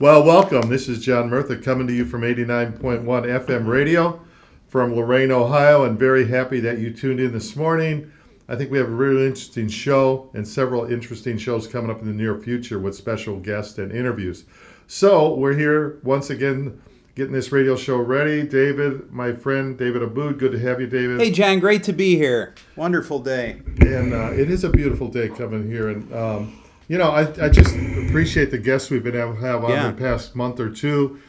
Well, welcome. This is John Murtha coming to you from 89.1 FM radio from Lorain, Ohio, and very happy that you tuned in this morning. I think we have a really interesting show and several interesting shows coming up in the near future with special guests and interviews. So, we're here once again getting this radio show ready. David, my friend David Aboud, good to have you, David. Hey, John, great to be here. Wonderful day. And uh, it is a beautiful day coming here. And, um, you know, I, I just appreciate the guests we've been able to have on Yeah. the past month or two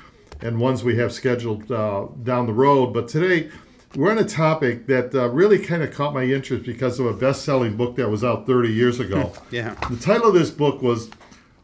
and ones we have scheduled uh, down the road. But today, we're on a topic that uh, really kind of caught my interest because of a best selling book that was out 30 years ago. Yeah. The title of this book was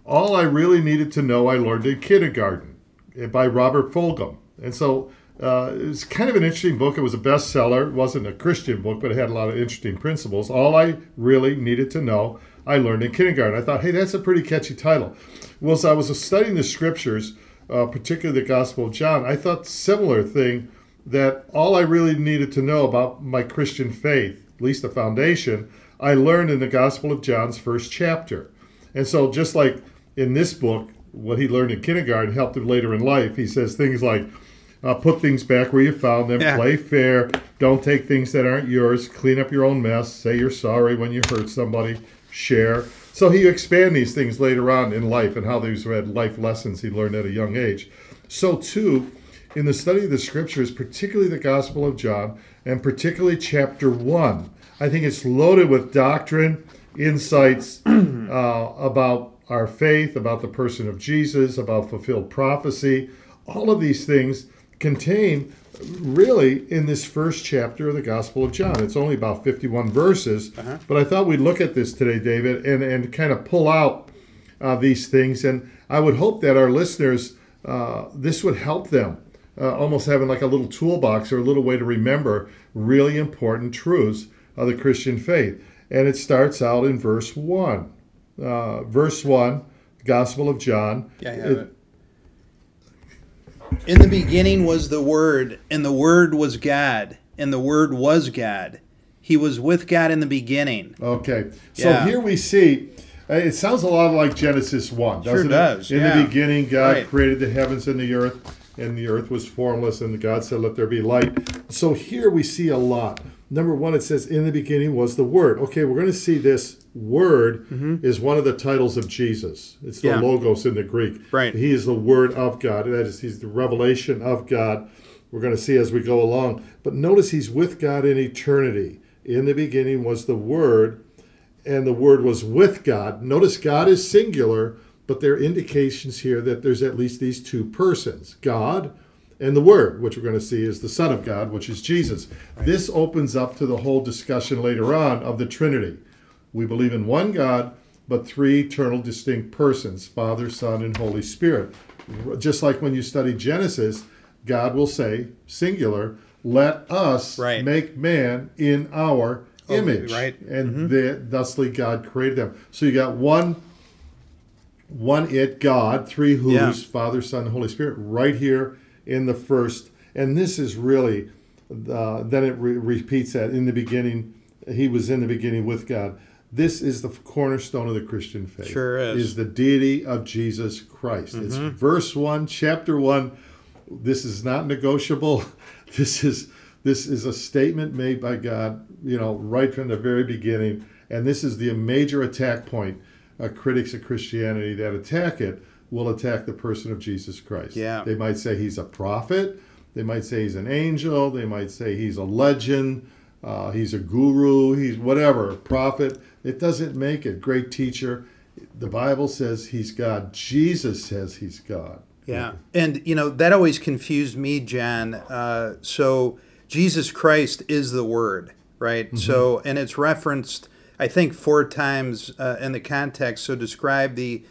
All I Really Needed to Know I Learned in Kindergarten eh, by Robert Fulghum. And so uh, it's kind of an interesting book. It was a bestseller. It wasn't a Christian book, but it had a lot of interesting principles. All I really needed to know I learned in kindergarten. I thought, hey, that's a pretty catchy title. Well, as I was studying the scriptures, uh, particularly the Gospel of John, I thought similar thing that all I really needed to know about my Christian faith, at least the foundation, I learned in the Gospel of John's first chapter. And so, just like in this book, what he learned in kindergarten helped him later in life. He says things like, uh, put things back where you found them, Yeah. play fair, don't take things that aren't yours, clean up your own mess, say you're sorry when you hurt somebody, share. So he expand these things later on in life and how these were life lessons he learned at a young age. So too, in the study of the scriptures, particularly the Gospel of John, and particularly chapter one, I think it's loaded with doctrine, insights uh, about our faith, about the person of Jesus, about fulfilled prophecy. All of these things contain really in this first chapter of the Gospel of John. It's only about 51 verses, but I thought we'd look at this today, David, and, and kind of pull out uh, these things. And I would hope that our listeners, uh, this would help them. Uh, almost having like a little toolbox or a little way to remember really important truths of the Christian faith. And it starts out in verse 1. Uh, verse 1, Gospel of John. Yeah, have it. In the beginning was the Word, and the Word was God, and the Word was God. He was with God in the beginning. Okay, so Yeah. here we see. uh, It sounds a lot like Genesis one, doesn't does, it? In yeah. the beginning, God Right. created the heavens and the earth, and the earth was formless, and God said, "Let there be light." So here we see a lot. Number one, it says, "In the beginning was the Word." Okay, we're going to see this word is one of the titles of Jesus. It's the Mm-hmm. Yeah. logos in the Greek. Right. He is the Word of God. That is, he's the revelation of God. We're going to see as we go along. But notice he's with God in eternity. In the beginning was the Word, and the Word was with God. Notice God is singular, but there are indications here that there's at least these two persons God and the Word, which we're going to see is the Son of God, which is Jesus. This opens up to the whole discussion later on of the Trinity. We believe in one God, but three eternal distinct persons Father, Son, and Holy Spirit. Just like when you study Genesis, God will say, singular, let us Right. make man in our Oh, image. right. And mm-hmm. the, thusly God created them. So you got one one it God, three who's, Yeah. Father, Son, Holy Spirit, right here in the first. And this is really, uh, then it re- repeats that in the beginning, he was in the beginning with God. This is the cornerstone of the Christian faith. Sure is. Is the deity of Jesus Christ. It's Mm-hmm. verse one, chapter one. This is not negotiable. This is this is a statement made by God, you know, right from the very beginning. And this is the major attack point. Uh, critics of Christianity that attack it will attack the person of Jesus Christ. Yeah. They might say he's a prophet. They might say he's an angel. They might say he's a legend. Uh, he's a guru. He's whatever, prophet. It doesn't make it. Great teacher. The Bible says he's God. Jesus says he's God. Yeah. And, you know, that always confused me, John. Uh, so Jesus Christ is the Word, right? So, and it's referenced, I think, four times uh, in the context. So, describe the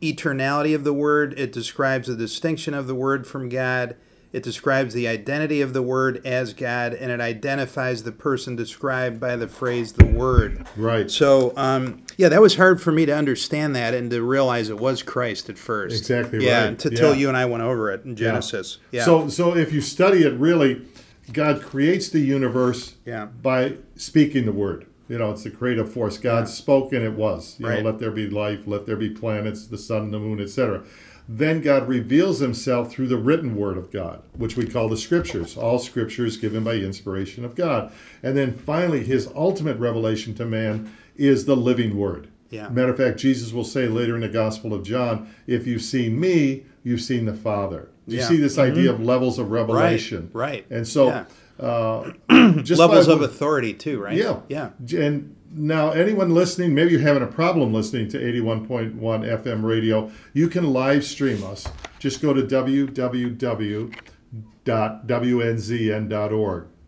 eternality of the Word, it describes the distinction of the Word from God. It describes the identity of the Word as God, and it identifies the person described by the phrase the Word. Right. So, um, yeah, that was hard for me to understand that and to realize it was Christ at first. Exactly Yeah, right. until Yeah. you and I went over it in Genesis. Yeah. So, so if you study it, really, God creates the universe Yeah. by speaking the word. You know, it's the creative force. God spoke and it was. You Right. know, let there be life, let there be planets, the sun, the moon, etc. Then God reveals himself through the written word of God, which we call the scriptures. All scriptures given by inspiration of God. And then finally, his ultimate revelation to man is the living word. Yeah. Matter of fact, Jesus will say later in the Gospel of John, if you've seen me, you've seen the Father. You Yeah. see this mm-hmm. idea of levels of revelation? right. And so, Yeah. Uh, just Levels of authority too, right? yeah. Yeah. And now, anyone listening, maybe you're having a problem listening to 81.1 FM radio, you can live stream us. Just go to www.wnzn.org.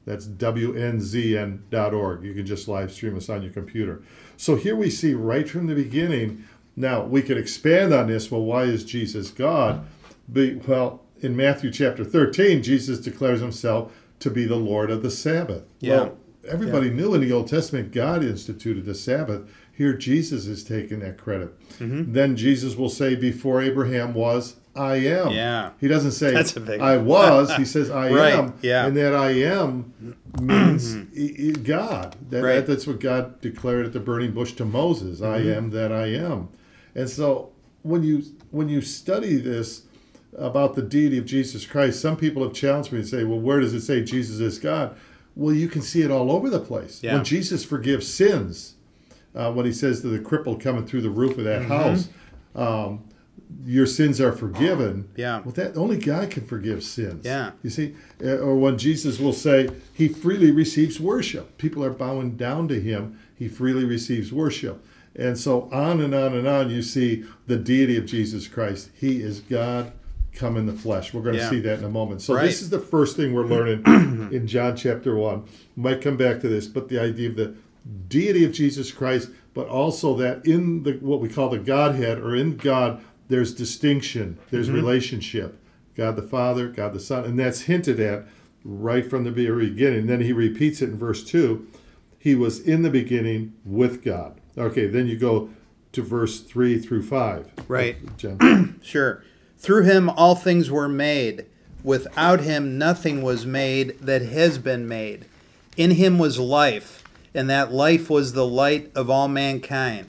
That's WNZN.org. You can just live stream us on your computer. So here we see right from the beginning. Now, we could expand on this. Well, why is Jesus God? Be, well, in Matthew chapter 13, Jesus declares himself to be the Lord of the Sabbath. Yeah. Well, everybody knew in the Old Testament God instituted the Sabbath. Here, Jesus is taking that credit. Mm-hmm. Then Jesus will say, Before Abraham was, I am. Yeah. He doesn't say, That's a big I was. He says, I Right, am. yeah. And that I am means i- i- God. That, Right. that- that's what God declared at the burning bush to Moses I Mm-hmm. am that I am. And so when you when you study this, about the deity of Jesus Christ, some people have challenged me and say, well, where does it say Jesus is God? Well, you can see it all over the place. Yeah. When Jesus forgives sins, uh, when he says to the cripple coming through the roof of that Mm-hmm. house, um, your sins are forgiven. Yeah. Well, that only God can forgive sins. Yeah. You see, Uh, or when Jesus will say he freely receives worship, people are bowing down to him. He freely receives worship, and so on and on and on. You see the deity of Jesus Christ. He is God come in the flesh. We're going to Yeah. see that in a moment. So Right. this is the first thing we're learning in John chapter one. Might come back to this, but the idea of the deity of Jesus Christ, but also that in the what we call the Godhead or in God, there's distinction, there's Mm-hmm. relationship. God the Father, God the Son, and that's hinted at right from the very beginning. Then he repeats it in verse two. He was in the beginning with God. Okay, then you go to verse three through five. Right. Jen. Sure. Through him all things were made. Without him nothing was made that has been made. In him was life, and that life was the light of all mankind.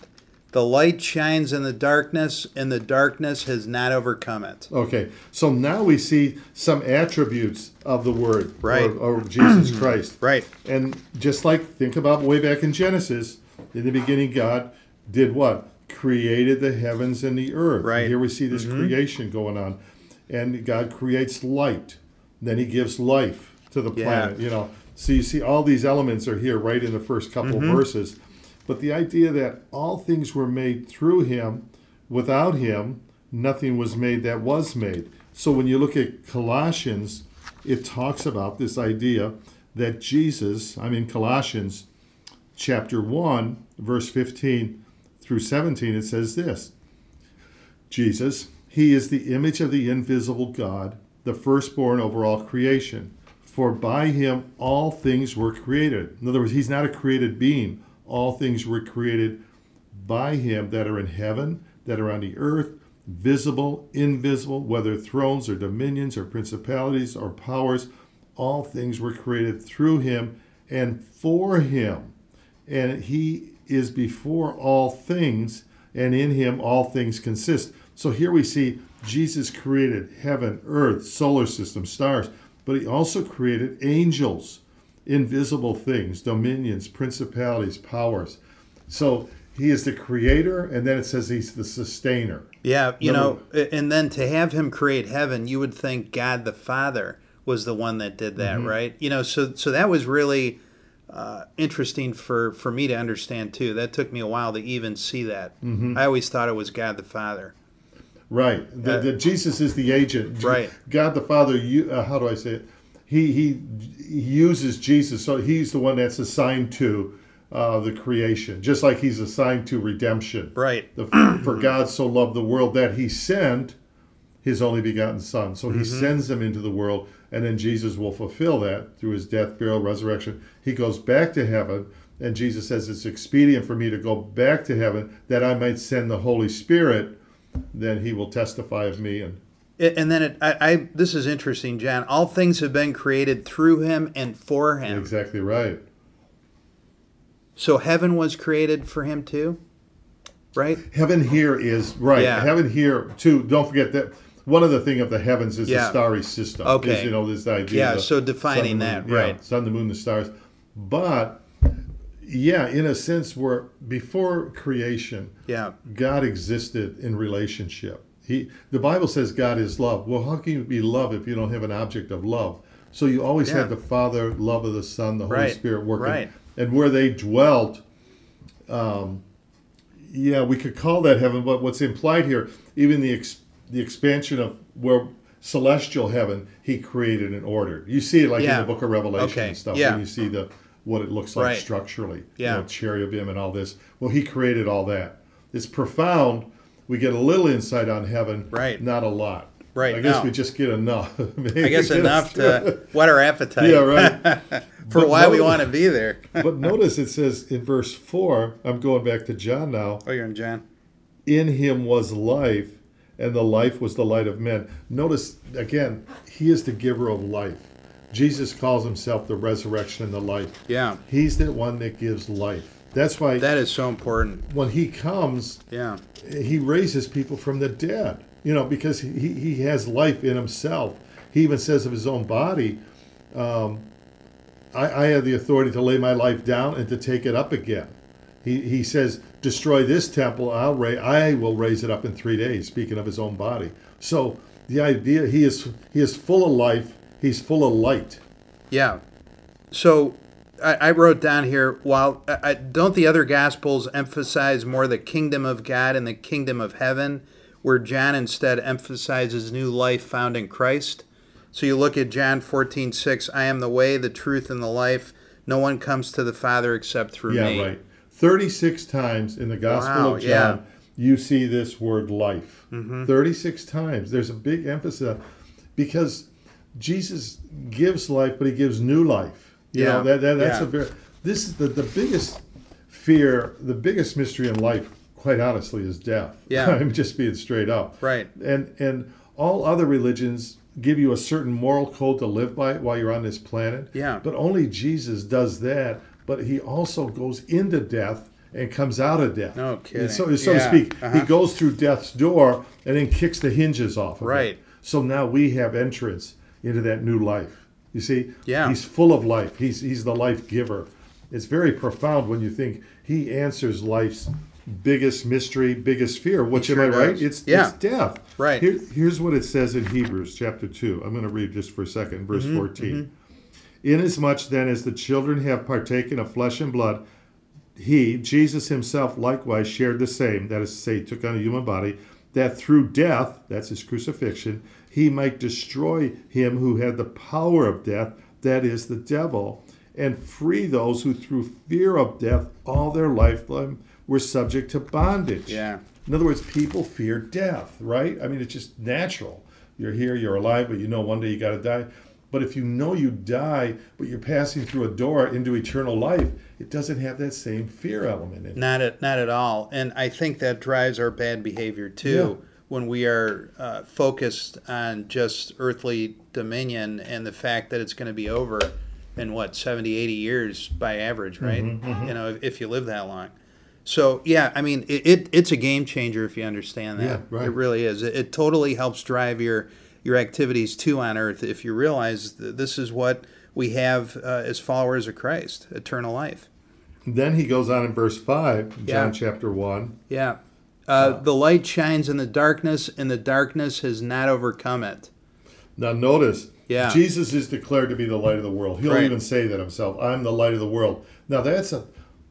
The light shines in the darkness, and the darkness has not overcome it. Okay, so now we see some attributes of the Word, Right. or, or Jesus Christ. Right. And just like, think about way back in Genesis, in the beginning, God did what? Created the heavens and the earth. Right. Here we see this mm-hmm. creation going on. And God creates light. Then He gives life to the Yeah. planet. You know, so you see all these elements are here right in the first couple of verses. But the idea that all things were made through Him, without Him, nothing was made that was made. So when you look at Colossians, it talks about this idea that Jesus, I'm in Colossians chapter 1, verse 15 through 17, it says this Jesus, He is the image of the invisible God, the firstborn over all creation. For by Him all things were created. In other words, He's not a created being. All things were created by Him that are in heaven, that are on the earth, visible, invisible, whether thrones or dominions or principalities or powers. All things were created through Him and for Him and he is before all things, and in him all things consist. So here we see Jesus created heaven, earth, solar system, stars, but he also created angels, invisible things, dominions, principalities, powers. So he is the creator, and then it says he's the sustainer. Yeah, you know, and then to have him create heaven, you would think God the Father was the one that did that, mm-hmm. right? You know, so so that was really uh, interesting for for me to understand too. That took me a while to even see that. I always thought it was God the Father. Right. That Uh, that Jesus is the agent. Right. God the Father. You, uh, how do I say it? He, he he uses Jesus, so he's the one that's assigned to uh, the creation, just like he's assigned to redemption. Right. The, for God so loved the world that he sent his only begotten Son. So he Mm-hmm. sends him into the world, and then Jesus will fulfill that through his death, burial, resurrection. He goes back to heaven, and Jesus says, It's expedient for me to go back to heaven that I might send the Holy Spirit. Then he will testify of me. And and then it, I, I this is interesting, John. All things have been created through him and for him. exactly right. So heaven was created for him too, right? Heaven here is right. Yeah. Heaven here too. Don't forget that one of the thing of the heavens is Yeah. the starry system. Okay. Is, you know this idea. Yeah, so defining that, moon, yeah, right. sun, the moon, the stars. But yeah, in a sense, where before creation, Yeah. God existed in relationship. He, the Bible says God is love. Well, how can you be love if you don't have an object of love? So you always Yeah. have the Father, love of the Son, the Holy Right, Spirit working. right. And where they dwelt, um, yeah, we could call that heaven. But what's implied here, even the ex, the expansion of where celestial heaven, He created and ordered. You see it like Yeah. in the Book of Revelation Okay, and stuff. yeah. When you see the what it looks like Right. structurally, Yeah. you know, cherubim and all this. Well, He created all that. It's profound. We get a little insight on heaven, Right. Not a lot, Right, I guess no. we just get enough. I guess enough to whet our appetite yeah, right. for But why we want to be there. but notice it says in verse four. I'm going back to John now. oh, you're in John. in him was life, and the life was the light of men. Notice again, he is the giver of life. Jesus calls himself the resurrection and the life. Yeah. He's the one that gives life. That's why That is so important. when he comes, Yeah. he raises people from the dead. You know, because he, he has life in himself. He even says of his own body, um, I, I have the authority to lay my life down and to take it up again. He, he says, destroy this temple, I'll ra- I will raise it up in three days, speaking of his own body. So the idea, he is, he is full of life, he's full of light. Yeah. So I, I wrote down here while I, don't the other gospels emphasize more the kingdom of God and the kingdom of heaven, where John instead emphasizes new life found in Christ. So you look at John fourteen six. I am the way, the truth, and the life. No one comes to the Father except through Yeah, me. right. 36 times in the Gospel Wow, of John, yeah. you see this word life. Mm-hmm. 36 times. There's a big emphasis because Jesus gives life, but he gives new life. You Yeah, know, that, that, that's yeah. a very, this is the, the biggest fear, the biggest mystery in life, quite honestly, is death. Yeah. I'm just being straight up. Right. And, and all other religions give you a certain moral code to live by while you're on this planet. Yeah. But only Jesus does that. But he also goes into death and comes out of death. No kidding. So, so Yeah, to speak, uh-huh. he goes through death's door and then kicks the hinges off. Of it. Right. So now we have entrance into that new life. You see? Yeah. He's full of life. He's he's the life giver. It's very profound when you think he answers life's biggest mystery, biggest fear. Which He am I right? does. It's Yeah. it's death. Right. Here, here's what it says in Hebrews chapter 2. I'm going to read just for a second, verse Mm-hmm, 14. Inasmuch then as the children have partaken of flesh and blood, he, Jesus himself, likewise shared the same, that is to say, he took on a human body, that through death, that's his crucifixion, he might destroy him who had the power of death, that is the devil, and free those who through fear of death all their lifetime were subject to bondage. Yeah. In other words, people fear death, right? I mean, it's just natural. You're here, you're alive, but you know one day you got to die. But if you know you die, but you're passing through a door into eternal life, it doesn't have that same fear element in it. Not at not at all, and I think that drives our bad behavior too. Yeah. When we are uh, focused on just earthly dominion and the fact that it's going to be over in what 70, 80 years by average, right? Mm-hmm, You know, if, if you live that long. So yeah, I mean, it, it it's a game changer if you understand that. Yeah, right. It really is. It, it totally helps drive your your activities too on earth if you realize that this is what we have uh, as followers of Christ, eternal life. Then he goes on in verse 5, John Yeah. chapter 1. Yeah. Uh, the light shines in the darkness, and the darkness has not overcome it. Now, notice, Yeah. Jesus is declared to be the light of the world. He'll Right. even say that himself I'm the light of the world. Now, that's a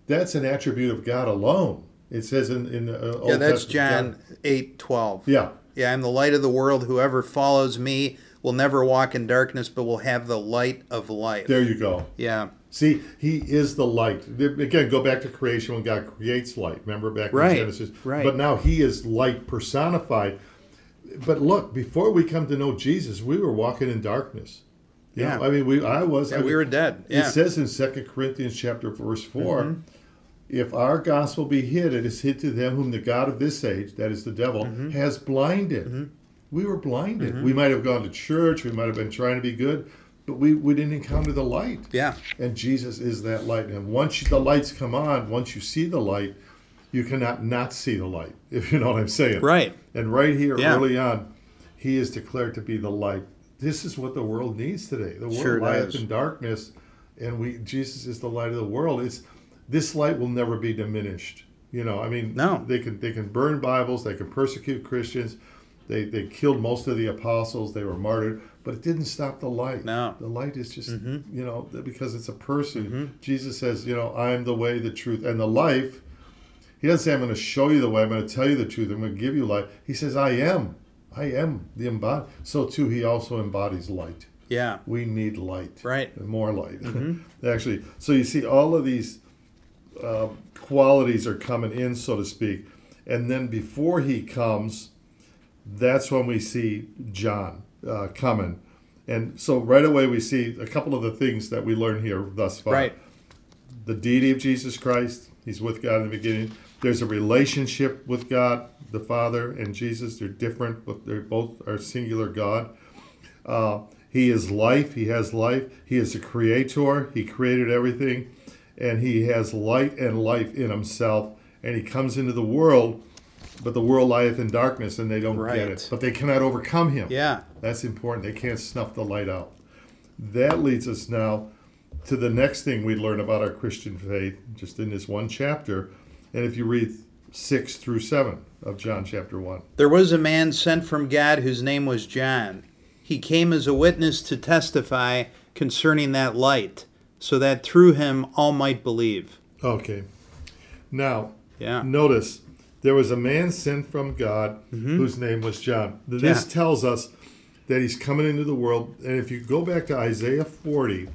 that's an attribute of God alone. It says in, in the uh, Old Yeah, that's Testament. John eight twelve. Yeah. Yeah, I'm the light of the world. Whoever follows me will never walk in darkness, but will have the light of life. There you go. Yeah. See, he is the light. Again, go back to creation when God creates light. Remember back Right, in Genesis? right. But now he is light personified. But look, before we come to know Jesus, we were walking in darkness. You Yeah. know, I mean, we I was. Yeah, I mean, we were dead. It Yeah. Mm-hmm. says in Second Corinthians chapter verse 4 if our gospel be hid, it is hid to them whom the God of this age, that is the devil, Mm-hmm. has blinded. We were blinded. We might have gone to church, we might have been trying to be good, but we, we didn't encounter the light. Yeah. And Jesus is that light. And once the lights come on, once you see the light, you cannot not see the light, if you know what I'm saying. Right. And right here, Yeah. early on, he is declared to be the light. This is what the world needs today. The world Sure lieth in darkness, and we Jesus is the light of the world. It's this light will never be diminished. You know, I mean, No. they can they can burn Bibles, they can persecute Christians, they they killed most of the apostles, they were martyred, but it didn't stop the light. No. the light is just Mm-hmm. you know because it's a person. Jesus says, you know, I am the way, the truth, and the life. He doesn't say, I'm going to show you the way, I'm going to tell you the truth, I'm going to give you life. He says, I am. I am the embodied. So, too, he also embodies light. Yeah. We need light. Right. And more light. Actually, so you see, all of these uh, qualities are coming in, so to speak. And then before he comes, that's when we see John uh, coming. And so right away we see a couple of the things that we learn here thus far Right. the deity of Jesus Christ. He's with God in the beginning. There's a relationship with God, the Father, and Jesus. They're different, but they're both are singular God. Uh, he is life. He has life. He is a creator. He created everything, and he has light and life in himself. And he comes into the world, but the world lieth in darkness, and they don't get it. But they cannot overcome him. Yeah. That's important. They can't snuff the light out. That leads us now to the next thing we learn about our Christian faith, just in this one chapter. And if you read 6 through 7 of John chapter 1. There was a man sent from God whose name was John. He came as a witness to testify concerning that light, so that through him all might believe. Okay. Now, Yeah. notice there was a man sent from God whose name was John. This Mm-hmm. Yeah. tells us that he's coming into the world. And if you go back to Isaiah 40,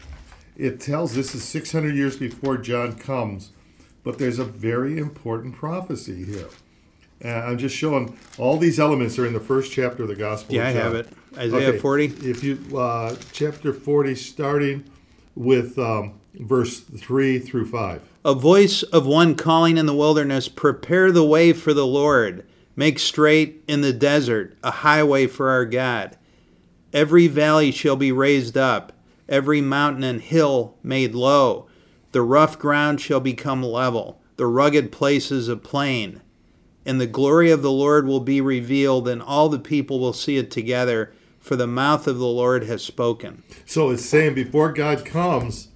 it tells this is 600 years before John comes, but there's a very important prophecy here. And I'm just showing all these elements are in the first chapter of the Gospel. Yeah, I have it. Isaiah Okay, 40. If you uh, chapter 40, starting with um, verse 3 through 5. A voice of one calling in the wilderness, Prepare the way for the Lord, make straight in the desert a highway for our God. Every valley shall be raised up, every mountain and hill made low. The rough ground shall become level, the rugged places a plain. And the glory of the Lord will be revealed, and all the people will see it together, for the mouth of the Lord has spoken. So it's saying before God comes,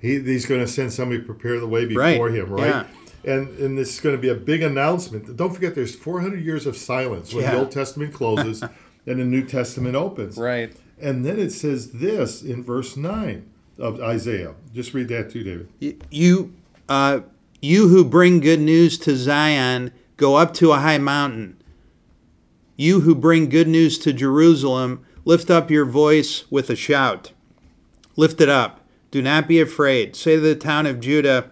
he, he's going to send somebody to prepare the way before Right, him, right? yeah. And and this is going to be a big announcement. Don't forget, there's 400 years of silence when Yeah. the Old Testament closes and the New Testament opens. Right. And then it says this in verse 9 of Isaiah. Just read that too, David. You, uh, you who bring good news to Zion, go up to a high mountain. You who bring good news to Jerusalem, lift up your voice with a shout. Lift it up. Do not be afraid. Say to the town of Judah,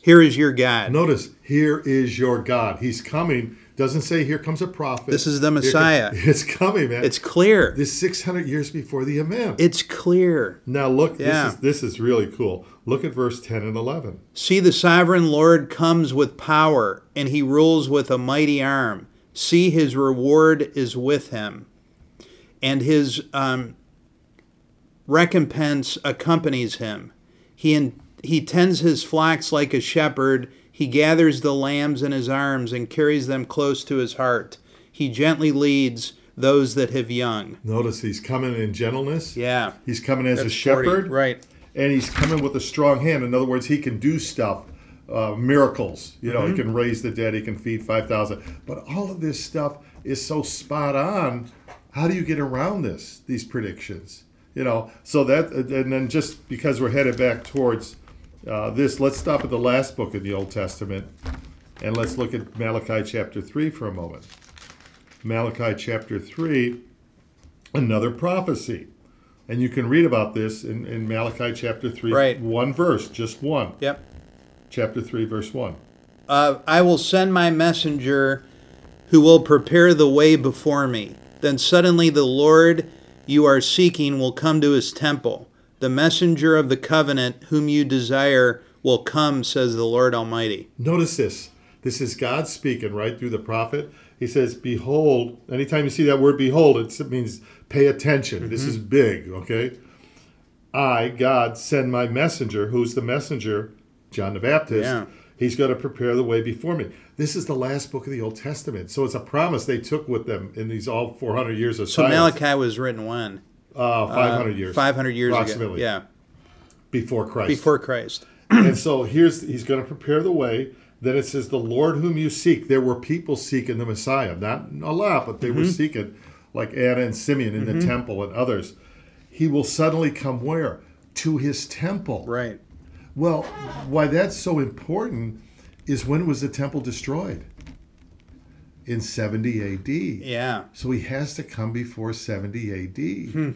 Here is your God. Notice, here is your God. He's coming. Doesn't say here comes a prophet. This is the Messiah. It's coming, man. It's clear. this 600 years before the event. It's clear. now look, Yeah. this is this is really cool. Look at verse 10 and 11. See, the sovereign Lord comes with power, and he rules with a mighty arm. See, his reward is with him, and his um, recompense accompanies him. He, in, he tends his flocks like a shepherd. He gathers the lambs in his arms and carries them close to his heart. He gently leads those that have young. Notice he's coming in gentleness. Yeah. He's coming as a That's 40, shepherd. right. And he's coming with a strong hand. In other words, he can do stuff, uh, miracles. You know, Mm-hmm. he can raise the dead, he can feed 5,000. But all of this stuff is so spot on. How do you get around this, these predictions? You know, so that, and then just because we're headed back towards uh, this, let's stop at the last book in the Old Testament and let's look at Malachi chapter 3 for a moment. Malachi chapter 3, another prophecy. And you can read about this in, in Malachi chapter 3, Right. one verse, just one. Yep. Chapter 3, verse 1. uh, I will send my messenger who will prepare the way before me. Then suddenly the Lord you are seeking will come to his temple. The messenger of the covenant whom you desire will come, says the Lord Almighty. Notice this. This is God speaking right through the prophet. He says, Behold, anytime you see that word behold, it means pay attention. This is big, okay? I, God, send my messenger. Who's the messenger? John the Baptist. Yeah. He's going to prepare the way before me. This is the last book of the Old Testament, so it's a promise they took with them in these all 400 years of So silence. Malachi was written when? uh, 500 years. 500 years ago. approximately, Yeah, before Christ. before Christ. and so here's he's going to prepare the way. Then it says, "The Lord whom you seek." There were people seeking the Messiah, not a lot, but they were Mm-hmm. seeking, like Anna and Simeon in the temple and others. He will suddenly come where to his temple. Right. Well, why that's so important is when was the temple destroyed? In 70 A.D. Yeah. So he has to come before 70 AD. Hmm.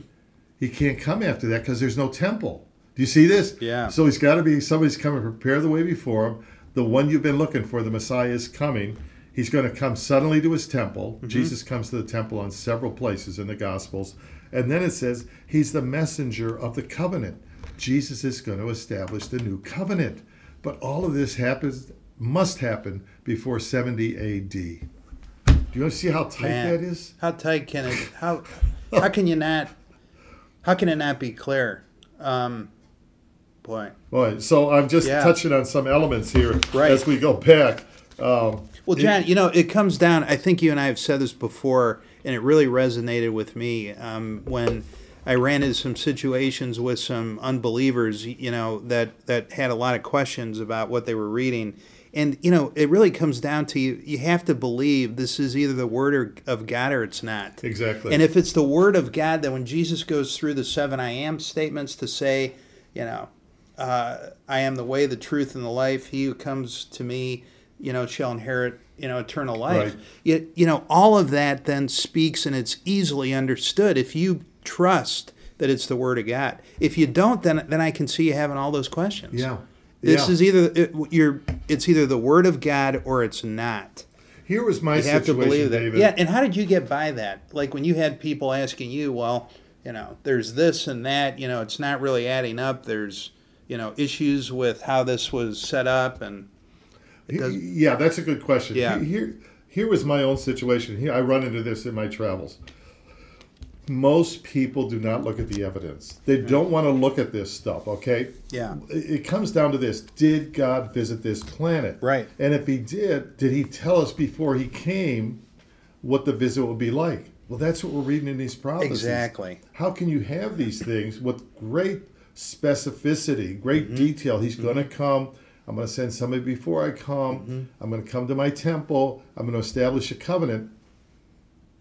He can't come after that because there's no temple. Do you see this? Yeah. So he's got to be somebody's coming to prepare the way before him. The one you've been looking for, the Messiah is coming. He's going to come suddenly to his temple. Mm-hmm. Jesus comes to the temple on several places in the Gospels. And then it says he's the messenger of the covenant. Jesus is going to establish the new covenant. But all of this happens must happen before 70 AD. Do you see how tight Man. that is? How tight can it? How how can you not? How can it not be clear? Um, boy. Boy, so I'm just Yeah. touching on some elements here Right. as we go back. Um, Well, John, you know, it comes down. I think you and I have said this before, and it really resonated with me um, when I ran into some situations with some unbelievers. You know, that that had a lot of questions about what they were reading, and you know, it really comes down to you. You have to believe this is either the word of God or it's not. exactly. And if it's the word of God, then when Jesus goes through the seven I am statements to say, you know, uh, I am the way, the truth, and the life. He who comes to me, you know, shall inherit, you know, eternal life. Right. Yet, you know, all of that then speaks and it's easily understood if you trust that it's the word of God. If you don't, then then I can see you having all those questions. yeah. This yeah. is either it, you're it's either the word of God or it's not. Here was my You have to situation, believe that. David. Yeah, and how did you get by that? Like when you had people asking you, well, you know, there's this and that, you know, it's not really adding up. There's, you know, issues with how this was set up and Yeah, that's a good question. Yeah. Here, here was my own situation. Here, I run into this in my travels. Most people do not look at the evidence. They don't want to look at this stuff. Okay. yeah. It comes down to this: Did God visit this planet? Right. And if He did, did He tell us before He came what the visit would be like? Well, that's what we're reading in these prophecies. Exactly. How can you have these things with great specificity, great Mm-hmm. detail? He's going to come. I'm going to send somebody before I come. Mm-hmm. I'm going to come to my temple. I'm going to establish a covenant.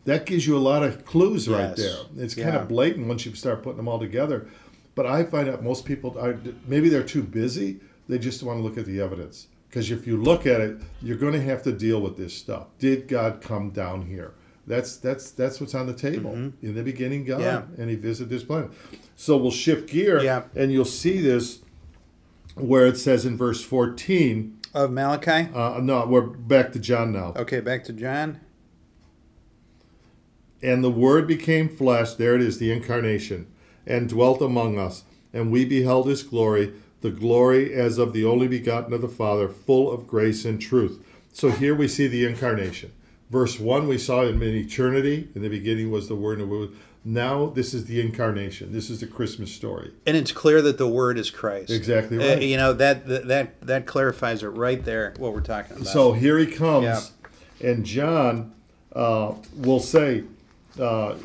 That gives you a lot of clues right Yes. there. It's kind Yeah. of blatant once you start putting them all together. But I find out most people are maybe they're too busy. They just want to look at the evidence. Because if you look at it, you're going to have to deal with this stuff. Did God come down here? That's that's that's what's on the table. In the beginning, God, Yeah. and He visited this planet. So we'll shift gear, Yeah. and you'll see this where it says in verse 14. Of Malachi? Uh, no, we're back to John now. Okay, back to John. And the Word became flesh, there it is, the incarnation, and dwelt among us. And we beheld his glory, the glory as of the only begotten of the Father, full of grace and truth. So here we see the incarnation. Verse 1, we saw in eternity, in the beginning was the Word, and the Now this is the incarnation. This is the Christmas story. And it's clear that the word is Christ. Exactly Uh, right. you know, that, that that that clarifies it right there what we're talking about. So here he comes, Yeah. and John uh, will say, uh,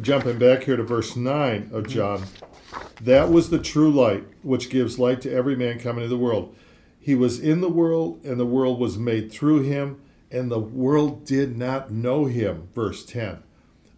jumping back here to verse 9 of John, that was the true light, which gives light to every man coming into the world. He was in the world, and the world was made through him, and the world did not know him. Verse 10.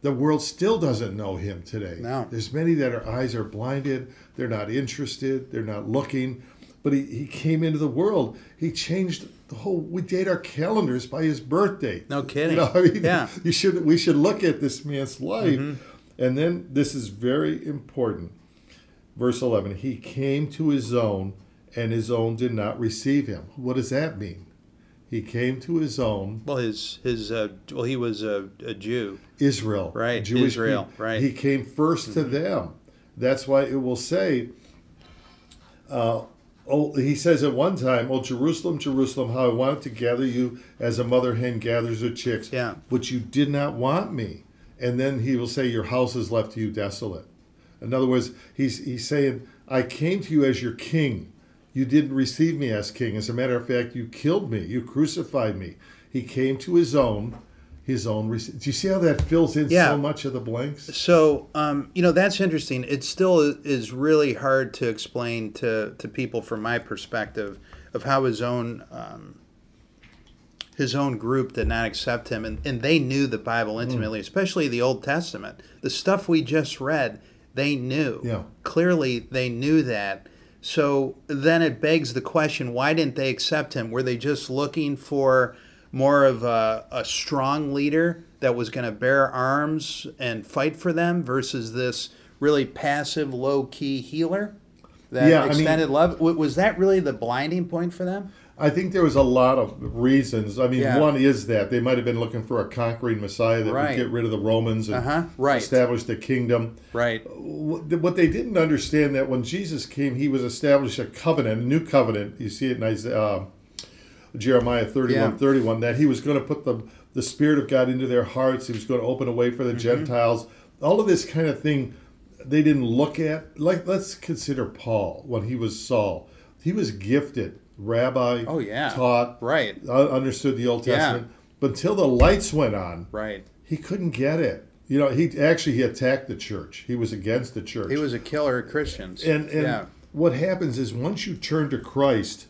The world still doesn't know him today. No. There's many that are eyes are blinded, they're not interested, they're not looking. But he, he came into the world. He changed the whole we date our calendars by his birthday. No kidding. You know, I mean, Yeah. you should we should look at this man's life. Mm-hmm. And then this is very important. Verse 11, he came to his own and his own did not receive him. What does that mean? He came to his own, well, his his uh, well, he was a, a Jew. Israel, Right, Jewish Israel, people. right. He came 1st to them. That's why it will say, uh, oh, he says at one time, "Oh Jerusalem, Jerusalem, how I wanted to gather you as a mother hen gathers her chicks, Yeah. but you did not want me." And then he will say, "Your house is left to you desolate." In other words, he's he's saying, "I came to you as your king." You didn't receive me as king. As a matter of fact, you killed me. You crucified me. He came to his own. His own. Do you see how that fills in Yeah. so much of the blanks? So, um, you know, that's interesting. It still is really hard to explain to, to people from my perspective of how his own um, his own group did not accept him, and, and they knew the Bible intimately, especially the Old Testament. The stuff we just read, they knew. Yeah. Clearly, they knew that. So then it begs the question: Why didn't they accept him? Were they just looking for more of a, a strong leader that was going to bear arms and fight for them versus this really passive, low key healer that Yeah, I mean- extended love? Was that really the blinding point for them? I think there was a lot of reasons. I mean, Yeah. one is that they might have been looking for a conquering Messiah that Right. would get rid of the Romans and Uh-huh, right. establish the kingdom. Right. What what they didn't understand that when Jesus came, he was established a covenant, a new covenant. You see it in Isaiah, uh, Jeremiah 31, Yeah. 31, that he was going to put the, the Spirit of God into their hearts. He was going to open a way for the Mm-hmm. Gentiles. All of this kind of thing they didn't look at. Like, let's consider Paul when he was Saul. He was gifted, rabbi, Oh, yeah. taught, Right. uh, understood the Old Yeah. Testament. But until the lights went on, Right. he couldn't get it. You know, he actually he attacked the church. He was against the church. He was a killer of Christians. and and yeah. what happens is once you turn to Christ,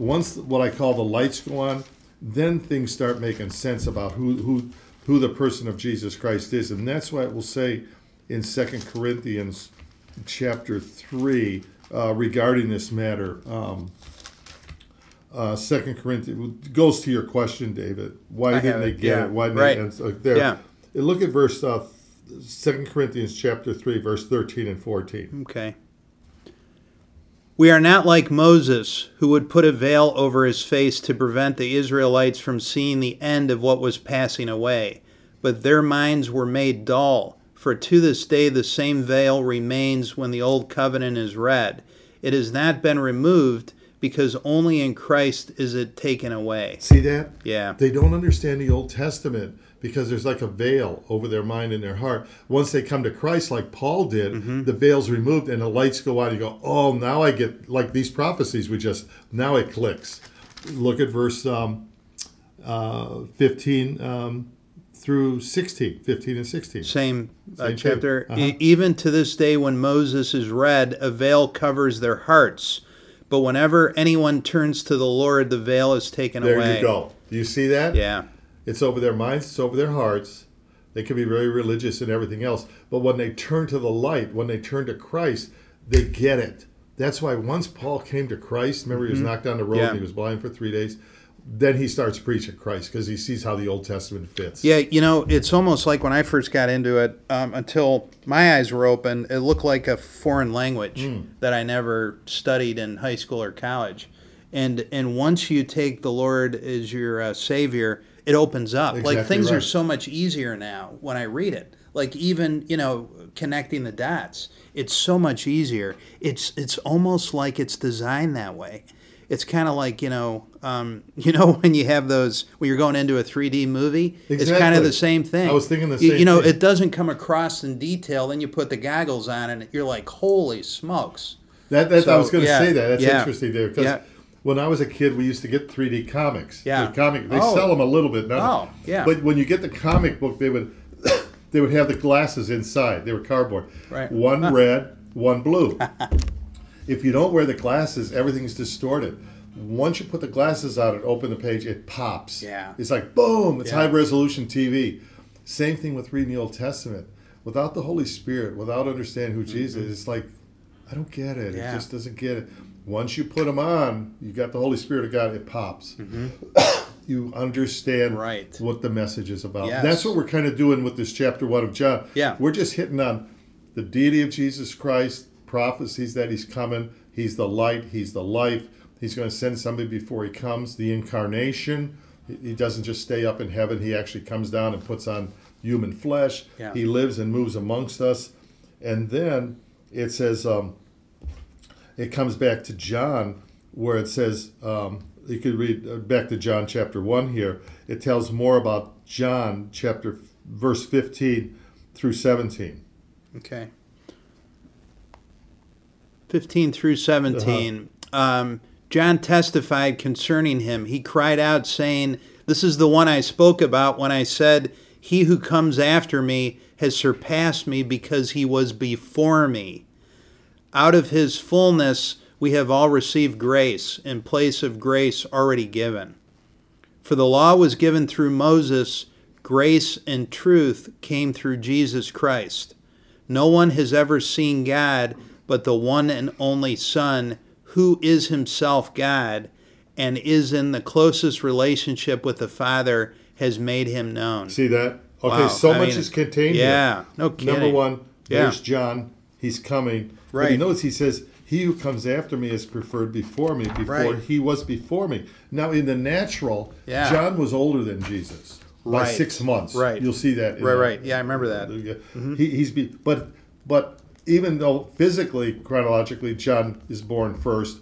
once what I call the lights go on, then things start making sense about who who who the person of Jesus Christ is, and that's why it will say in Second Corinthians chapter three uh, regarding this matter. Um, uh, Second Corinthians goes to your question, David. Why I didn't they get yeah. it? Why didn't Right. they? So there, Yeah. Look at verse uh, Second Corinthians chapter three, verse thirteen and fourteen. Okay. We are not like Moses, who would put a veil over his face to prevent the Israelites from seeing the end of what was passing away. But their minds were made dull, for to this day the same veil remains when the Old Covenant is read. It has not been removed, because only in Christ is it taken away. See that? Yeah. They don't understand the Old Testament because there's like a veil over their mind and their heart. Once they come to Christ, like Paul did, Mm-hmm. the veil's removed and the lights go out. You go, oh, now I get like these prophecies. We just now it clicks. Look at verse um, uh, 15 um, through 16, 15 and 16. Same, uh, Same chapter. Uh-huh. E- even to this day, when Moses is read, a veil covers their hearts. But whenever anyone turns to the Lord, the veil is taken There away. There you go. Do you see that? Yeah. It's over their minds, it's over their hearts. They can be very religious and everything else. But when they turn to the light, when they turn to Christ, they get it. That's why once Paul came to Christ, remember he was knocked down the road Mm-hmm. Yeah. and he was blind for three days. Then he starts preaching Christ because he sees how the Old Testament fits. Yeah, you know, it's almost like when I first got into it, um, until my eyes were open, it looked like a foreign language Hmm. that I never studied in high school or college. And and once you take the Lord as your uh, Savior, it opens up. like Exactly things are so much easier now when I read it. Like even you know connecting the dots, it's so much easier. It's it's almost like it's designed that way. It's kind of like you know, um, you know when you have those when you're going into a 3D movie. exactly. It's kind of the same thing. I was thinking the You- same You know, thing. it doesn't come across in detail. Then you put the goggles on, and you're like, "Holy smokes!" That, that, I was going to yeah, say that. That's yeah, interesting there because yeah. When I was a kid, we used to get 3D comics. Yeah. The comic they Oh. sell them a little bit now. Oh, yeah. But when you get the comic book, they would they would have the glasses inside. They were cardboard. Right. One red, one blue. if you don't wear the glasses, everything's distorted. Once you put the glasses on and open the page, it pops. Yeah. It's like boom. It's Yeah. high resolution TV. Same thing with reading the Old Testament. Without the Holy Spirit, without understanding who Jesus is, it's like I don't get it. Mm-hmm. Yeah. It just doesn't get it. Once you put them on, you got the Holy Spirit of God. It pops. you understand Mm-hmm. Right. what the message is about. Yes. That's what we're kind of doing with this chapter one of John. Yeah. we're just hitting on the deity of Jesus Christ, prophecies that He's coming. He's the light. He's the life. He's going to send somebody before He comes. The incarnation. He- He doesn't just stay up in heaven. He actually comes down and puts on human flesh. Yeah. He lives and moves amongst us. And then it says, um, it comes back to John, where it says, um, you could read uh, back to John chapter 1 here. It tells more about John chapter verse 15 through 17. Okay. 15 through 17. um, John testified concerning him. He cried out, saying, This is the one I spoke about when I said, He who comes after me has surpassed me because he was before me. Out of his fullness we have all received grace in place of grace already given. For the law was given through Moses, grace and truth came through Jesus Christ. No one has ever seen God but the one and only Son, who is himself God and is in the closest relationship with the Father, has made him known. See that? Okay, Wow, so I much mean, is contained yeah, here. no kidding. Number one, Yeah. there's John. He's coming. But Right. you notice he says, He who comes after me is preferred before me, before Right. he was before me. Now, in the natural, Yeah. John was older than Jesus by six months. Right. You'll see that. Right, the- right. Yeah, I remember that. Mm-hmm. He, he's be, but but even though physically, chronologically, John is born first,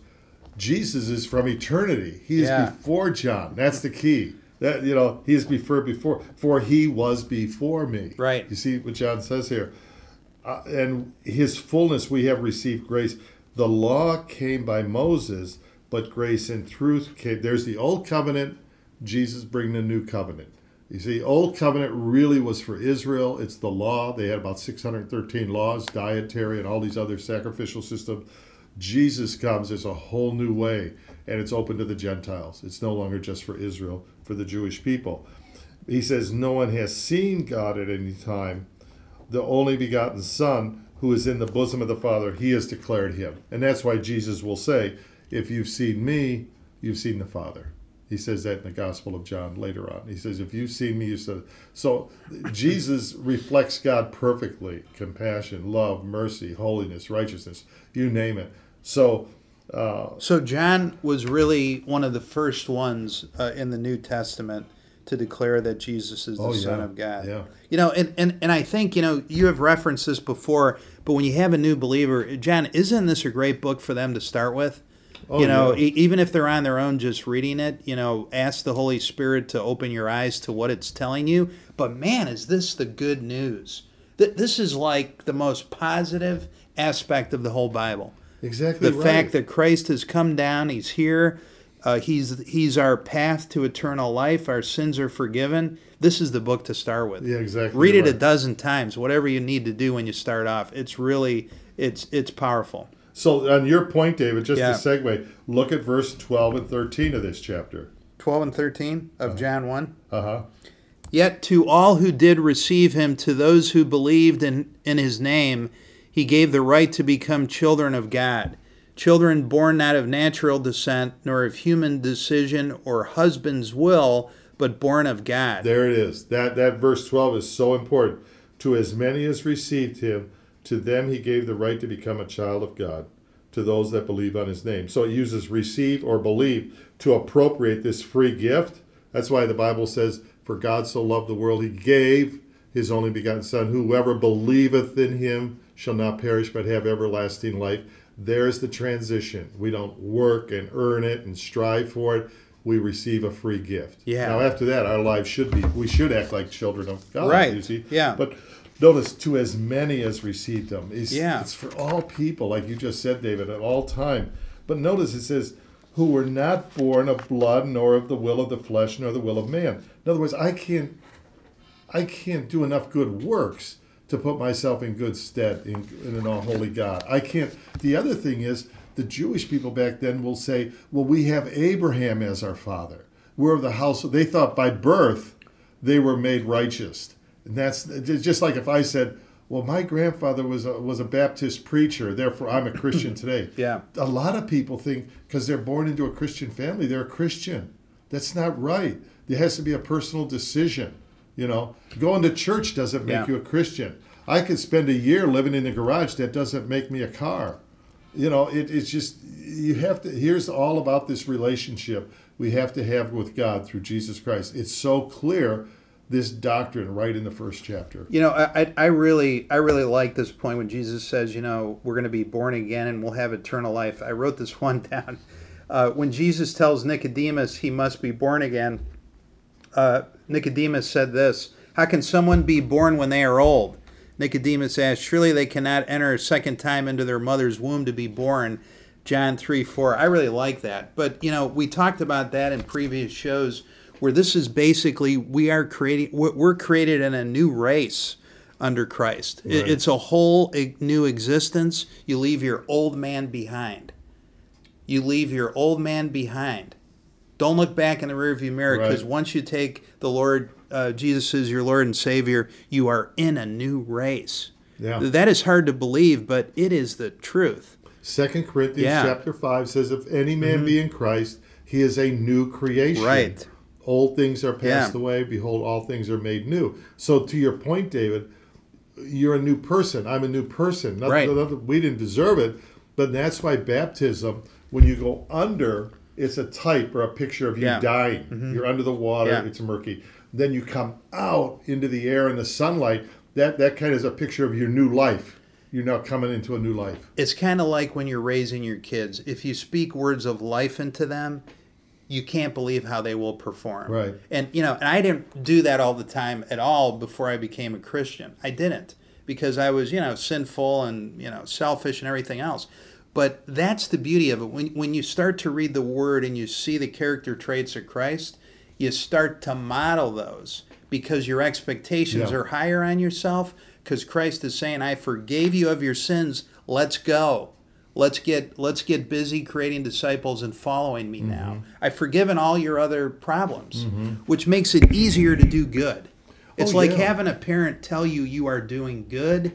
Jesus is from eternity. He is Yeah. before John. That's the key. That you know, he is before before, for he was before me. Right. You see what John says here, uh, and his fullness we have received grace. The law came by Moses, but grace and truth came. There's the old covenant. Jesus bringing the new covenant. You see, old covenant really was for Israel. It's the law. They had about 613 laws, dietary, and all these other sacrificial systems. Jesus comes as a whole new way, and it's open to the Gentiles. It's no longer just for Israel, for the Jewish people. He says, No one has seen God at any time. The only begotten Son, who is in the bosom of the Father, he has declared him. And that's why Jesus will say, If you've seen me, you've seen the Father. He says that in the Gospel of John later on. He says, If you've seen me, you said. So Jesus reflects God perfectly compassion, love, mercy, holiness, righteousness, you name it. So, uh, So John was really one of the first ones uh, in the New Testament to declare that Jesus is the Oh, Son of God. Yeah. You know, and, and, and I think, you know, you have referenced this before, but when you have a new believer, John, isn't this a great book for them to start with? Oh, you know, yeah. e- even if they're on their own just reading it, you know, ask the Holy Spirit to open your eyes to what it's telling you. But man, is this the good news? Th- This is like the most positive aspect of the whole Bible exactly the right. fact that Christ has come down, He's here, uh, He's He's our path to eternal life. Our sins are forgiven. This is the book to start with. Yeah, exactly Read it a dozen times, whatever you need to do when you start off. It's really it's it's powerful. So, on your point, David, just Yeah. to segue, look at verse 12 and 13 of this chapter. Twelve and thirteen of John one. Uh huh. Yet to all who did receive him, to those who believed in, in his name, he gave the right to become children of God. Children born not of natural descent, nor of human decision or husband's will, but born of God. There it is. That that verse 12 is so important. To as many as received him, to them he gave the right to become a child of God, to those that believe on his name. So it uses receive or believe to appropriate this free gift. That's why the Bible says, For God so loved the world, he gave his only begotten Son. Whoever believeth in him shall not perish but have everlasting life. There's the transition. We don't work and earn it and strive for it. We receive a free gift. Yeah. Now after that, our lives should be we should act like children of God. Right. You see. Yeah. But notice to as many as received them. It's, Yeah. It's for all people, like you just said, David, at all time. But notice it says, "Who were not born of blood, nor of the will of the flesh, nor the will of man." In other words, I can't I can't do enough good works to put myself in good stead in, in an all holy God. I can't. The other thing is, the Jewish people back then will say, well, we have Abraham as our father. We're of the house. They thought by birth they were made righteous. And that's just like if I said, well, my grandfather was a, was a Baptist preacher, therefore I'm a Christian today. Yeah. A lot of people think because they're born into a Christian family, they're a Christian. That's not right. There has to be a personal decision. You know, going to church doesn't make Yeah. you a Christian. I could spend a year living in a garage. That doesn't make me a car. You know, it, it's just you have to. Here's all about this relationship we have to have with God through Jesus Christ. It's so clear. This doctrine right in the first chapter. You know, I, I- really, I really like this point when Jesus says, you know, we're going to be born again and we'll have eternal life. I wrote this one down. Uh, when Jesus tells Nicodemus he must be born again, uh, Nicodemus said this How can someone be born when they are old? Nicodemus asked, Surely they cannot enter a second time into their mother's womb to be born. John 3 4. I really like that. But, you know, we talked about that in previous shows where this is basically we are creating, we're created in a new race under Christ. Right. It's a whole new existence. You leave your old man behind. You leave your old man behind. Don't look back in the rearview mirror because Right. once you take the Lord, uh, Jesus is your Lord and Savior, you are in a new race. Yeah. That is hard to believe, but it is the truth. Second Corinthians Yeah. Mm-hmm. chapter five says, "If any man be in Christ, he is a new creation. Right. Old things are passed Yeah. away; behold, all things are made new." So, to your point, David, you're a new person. I'm a new person. Not- Right. we didn't deserve it, but that's why baptism, when you go under, it's a type or a picture of you Yeah. Mm-hmm. dying. You're under the water. Yeah. It's murky. Then you come out into the air and the sunlight. That that kind of is a picture of your new life. You're now coming into a new life. It's kind of like when you're raising your kids. If you speak words of life into them, you can't believe how they will perform. Right. And you know, and I didn't do that all the time at all before I became a Christian. I didn't because I was, you know, sinful and, you know, selfish and everything else. But that's the beauty of it. When when you start to read the word and you see the character traits of Christ, you start to model those because your expectations Yeah. are higher on yourself because Christ is saying, "I forgave you of your sins. Let's go. Let's get let's get busy creating disciples and following me now. Mm-hmm. I've forgiven all your other problems, which makes it easier to do good. It's Oh, like yeah. having a parent tell you you are doing good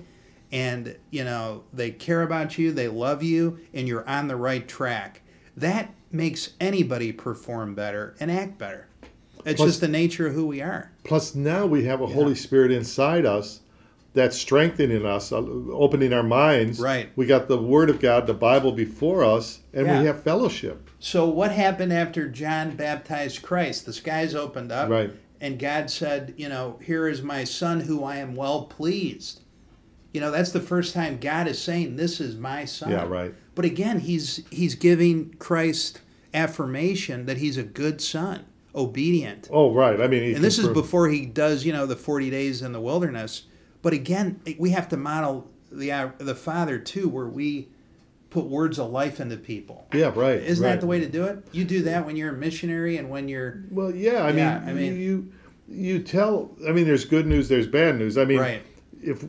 and you know they care about you, they love you and you're on the right track. That makes anybody perform better and act better. It's Plus- just the nature of who we are. Plus, now we have a Holy Spirit inside us that's strengthening us, uh, opening our minds. Right. We got the Word of God, the Bible before us, and Yeah. we have fellowship. So what happened after John baptized Christ? The skies opened up, Right. And God said, "You know, here is my son, who I am well pleased." You know, that's the first time God is saying, "This is my son." Yeah, right. But again, he's he's giving Christ affirmation that he's a good son, obedient. Oh, right. I mean, and this is before he does, you know, the forty days in the wilderness. But again, we have to model the uh, the Father too, where we put words of life into people. Yeah, right. Isn't right. that the way to do it? You do that when you're a missionary and when you're Well, yeah. I Yeah, mean, I mean- you you tell. I mean, there's good news. There's bad news. I mean, Right. if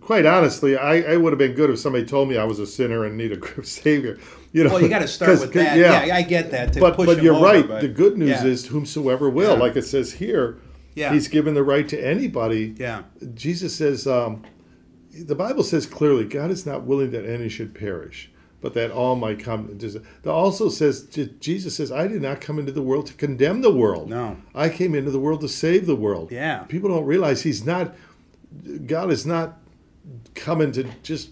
quite honestly, I, I would have been good if somebody told me I was a sinner and need a savior. You know, well, you got to start with that. Yeah. I get that. To but but you're over, right. but- the good news yeah. is whomsoever will, Yeah. like it says here. Yeah. He's given the right to anybody. yeah, Jesus says, um, the Bible says clearly, God is not willing that any should perish, but that all might come. It also says, Jesus says, I did not come into the world to condemn the world. No. I came into the world to save the world. Yeah. People don't realize He's not, God is not coming to just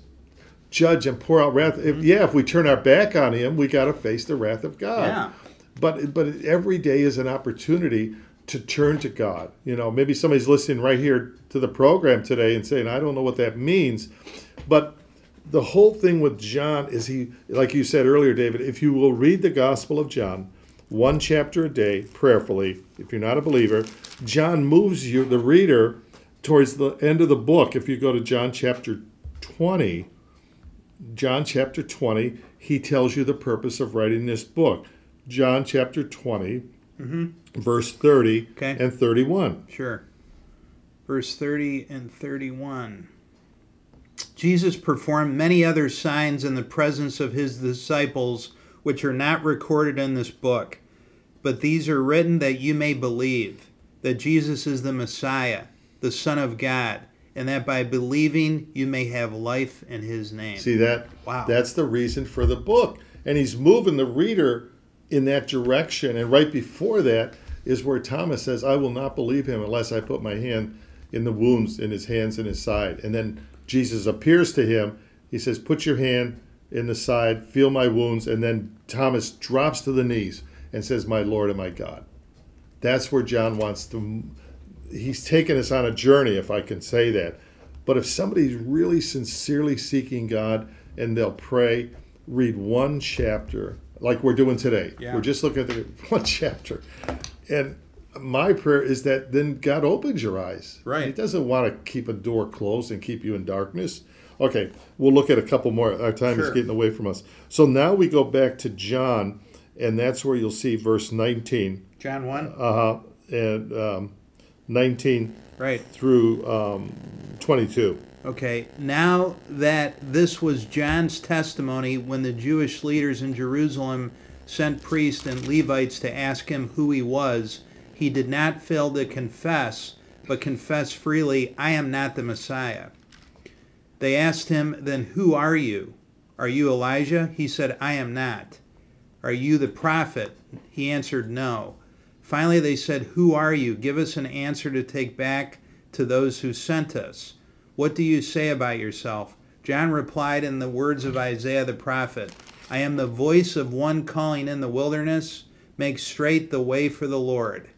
judge and pour out wrath. If, mm-hmm. yeah, if we turn our back on Him, we got to face the wrath of God. Yeah. But but every day is an opportunity to turn to God. You know, maybe somebody's listening right here to the program today and saying, I don't know what that means. But the whole thing with John is he, like you said earlier, David, if you will read the Gospel of John, one chapter a day, prayerfully, if you're not a believer, John moves you, the reader, towards the end of the book. If you go to John chapter 20, John chapter 20, he tells you the purpose of writing this book. John chapter 20, verse 30 Mm-hmm. Okay. and 31. sure. Verse 30 and 31. Jesus performed many other signs in the presence of his disciples, which are not recorded in this book. But these are written that you may believe that Jesus is the Messiah, the Son of God, and that by believing you may have life in his name. See that? Wow. That's the reason for the book. And he's moving the reader in that direction. And right before that is where Thomas says, I will not believe him unless I put my hand in the wounds in his hands and his side. And then Jesus appears to him. He says, Put your hand in the side, feel my wounds. And then Thomas drops to the knees and says, My Lord and my God. That's where John wants to. He's taken us on a journey, if I can say that. But if somebody's really sincerely seeking God and they'll pray, read one chapter, like we're doing today. Yeah. We're just looking at the one chapter. And my prayer is that then God opens your eyes. Right. He doesn't want to keep a door closed and keep you in darkness. Okay, we'll look at a couple more. Our time is getting away from us. So now we go back to John, and that's where you'll see verse 19. John 1? Uh huh. And um, 19 Right. through um, 22. Okay, now that this was John's testimony when the Jewish leaders in Jerusalem sent priests and Levites to ask him who he was, he did not fail to confess, but confessed freely, I am not the Messiah. They asked him, Then who are you? Are you Elijah? He said, I am not. Are you the prophet? He answered, No. Finally, they said, Who are you? Give us an answer to take back to those who sent us. What do you say about yourself? John replied in the words of Isaiah the prophet I am the voice of one calling in the wilderness, make straight the way for the Lord.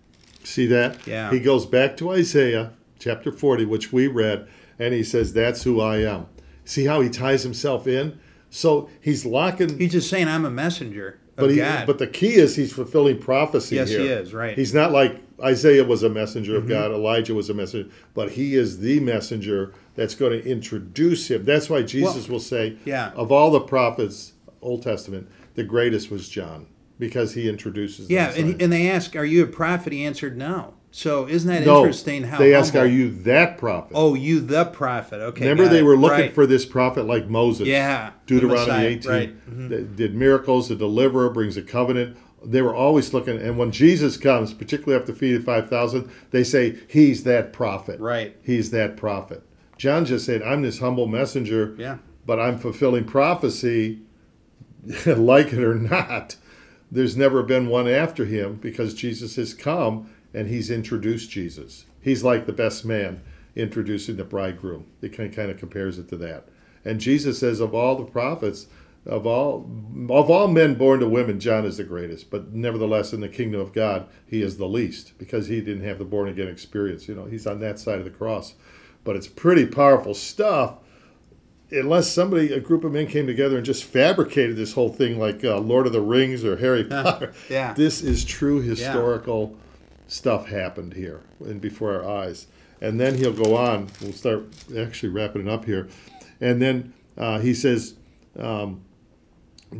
See that? Yeah. He goes back to Isaiah chapter 40, which we read, and he says, That's who I am. See how he ties himself in? So he's locking. He's just saying, I'm a messenger but, he, God. but the key is he's fulfilling prophecy Yes, here. he is, right. Mm-hmm. He's not like Isaiah was a messenger of God, Elijah was a messenger, but he is the messenger that's going to introduce him. That's why Jesus will say, yeah. of all the prophets, Old Testament, the greatest was John because he introduces yeah, and, and they ask, Are you a prophet? He answered, No. So isn't that no, interesting how they ask, humble- "Are you that prophet?" Oh, you the prophet. Okay. Remember, they it. were looking Right. for this prophet like Moses. Yeah, Deuteronomy 18 right. Mhm. that did miracles, The deliverer, brings a covenant. They were always looking, and when Jesus comes, particularly after feeding five thousand, they say he's that prophet. Right. He's that prophet. John just said, "I'm this humble messenger." Yeah. But I'm fulfilling prophecy, like it or not. There's never been one after him because Jesus has come and he's introduced Jesus. He's like the best man introducing the bridegroom. It kind kind of compares it to that. And Jesus says, of all the prophets, of all of all men born to women, John is the greatest. But nevertheless, in the kingdom of God, he is the least because he didn't have the born again experience. You know, he's on that side of the cross. But it's pretty powerful stuff unless somebody, a group of men came together and just fabricated this whole thing like uh, Lord of the Rings or Harry Potter. yeah. This is true historical stuff happened here and before our eyes. And then he'll go on. We'll start actually wrapping it up here. And then uh, he says, um,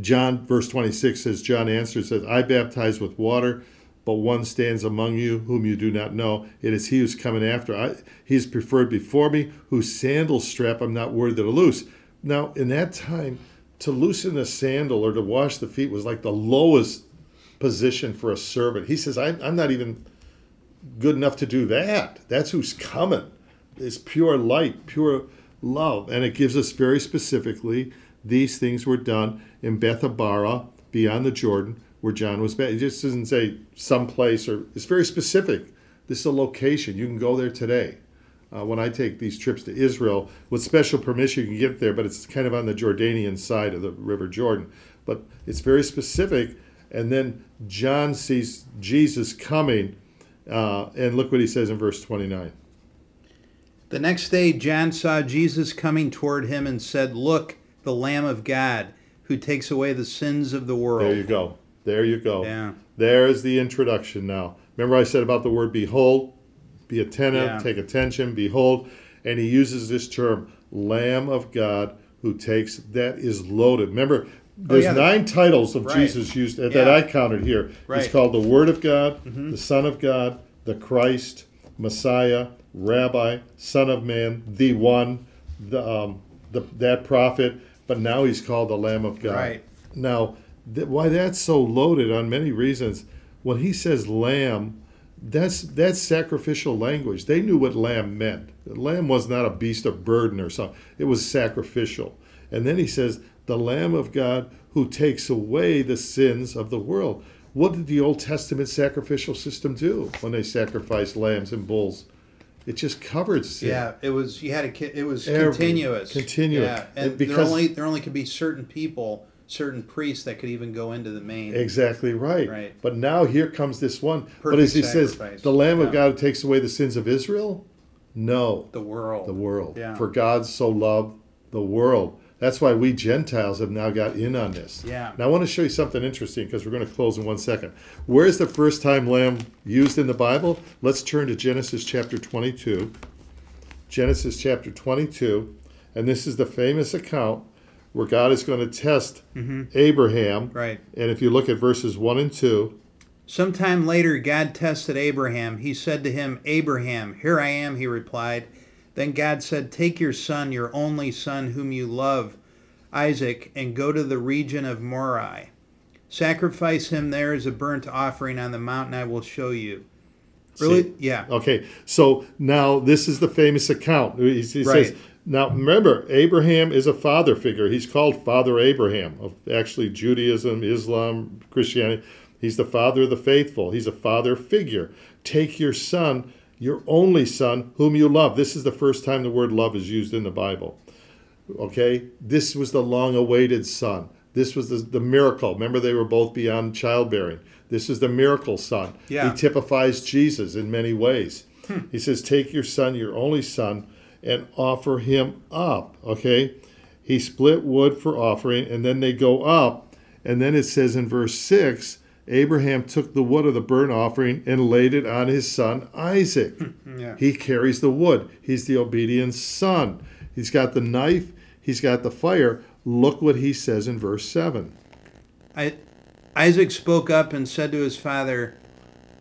John, verse 26 says, John answers, says, I baptize with water, but one stands among you whom you do not know. It is he who's coming after. I, he is preferred before me, whose sandal strap I'm not worthy to loose. Now, in that time, to loosen a sandal or to wash the feet was like the lowest position for a servant. He says, I'm, I'm not even good enough to do that. That's who's coming. It's pure light, pure love. And it gives us very specifically these things were done in Bethabara, beyond the Jordan, where John was. It just doesn't say someplace or it's very specific. This is a location. You can go there today. Uh, when I take these trips to Israel, with special permission, you can get there, but it's kind of on the Jordanian side of the River Jordan. But it's very specific. And then John sees Jesus coming, uh, and look what he says in verse 29. The next day, John saw Jesus coming toward him and said, Look, the Lamb of God, who takes away the sins of the world. There you go. There you go. Yeah. There is the introduction now. Remember, I said about the word behold? Be attentive, Yeah. take attention, behold. And he uses this term, Lamb of God, who takes, that is loaded. Remember, there's Oh, yeah. nine titles of Right. Jesus used that Yeah. I counted here. Right. Mm-hmm. It's called the Word of God, the Son of God, the Christ, Messiah, Rabbi, Son of Man, the One, the, um, the that prophet. But now he's called the Lamb of God. Right. Now, th- why that's so loaded on many reasons. When he says lamb, that's that's sacrificial language. They knew what lamb meant. The lamb was not a beast of burden or something. It was sacrificial. And then he says, "The Lamb of God who takes away the sins of the world." What did the Old Testament sacrificial system do when they sacrificed lambs and bulls? It just covered sin. Yeah, it was. You had a. It was Every- continuous. continuous. Yeah, And because- there only there only could be certain people, certain priests that could even go into the main. Exactly right. Right. But now here comes this one. but as he says, the Lamb of God who takes away the sins of Israel? No, The world. the world. Yeah. For God so loved the world. That's why we Gentiles have now got in on this. Yeah. Now I want to show you something interesting because we're going to close in one second. Where's the first time lamb used in the Bible? Let's turn to Genesis chapter 22. Genesis chapter 22. And this is the famous account where God is going to test mm-hmm. Abraham. Right. And if you look at verses 1 and 2, Sometime later, God tested Abraham. He said to him, Abraham, here I am, he replied. Then God said, Take your son, your only son, whom you love, Isaac, and go to the region of Moriah. Sacrifice him there as a burnt offering on the mountain I will show you. Really? See? Yeah. Okay, so now this is the famous account. He, he Right. says, now remember, Abraham is a father figure. He's called Father Abraham of actually Judaism, Islam, Christianity. He's the father of the faithful. He's a father figure. Take your son, your only son, whom you love. This is the first time the word love is used in the Bible. Okay, this was the long awaited son. This was the, the miracle. Remember, they were both beyond childbearing. This is the miracle son. Yeah. He typifies Jesus in many ways. Hmm. He says, Take your son, your only son, and offer him up. Okay? He split wood for offering, and then they go up. And then it says in verse 6 Abraham took the wood of the burnt offering and laid it on his son Isaac. Hmm, hmm, yeah. He carries the wood. He's the obedient son. He's got the knife. He's got the fire. Look what he says in verse 7. I, Isaac spoke up and said to his father,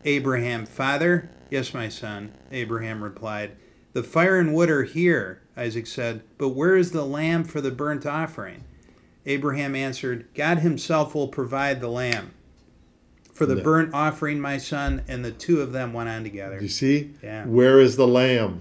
Abraham, Father? Yes, my son, Abraham replied. The fire and wood are here, Isaac said, but where is the lamb for the burnt offering? Abraham answered, God himself will provide the lamb for the Yeah. burnt offering, my son, and the two of them went on together. You see? Yeah. Where is the lamb?